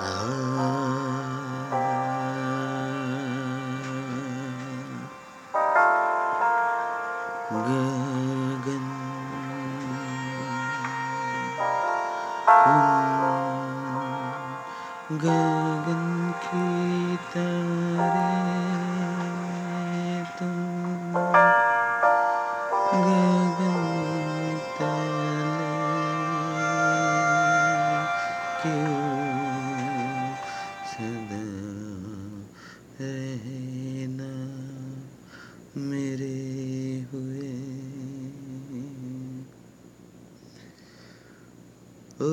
गगन गगन की तारे तुम गगन तले क्यों रहना मेरे हुए।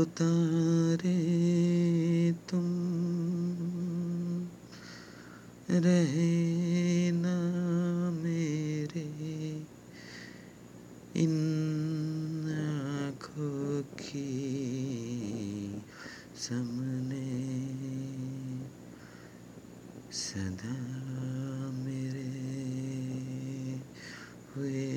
उतारे तुम रहना मेरे। इन आँखों की सामने सदा मेरे हुए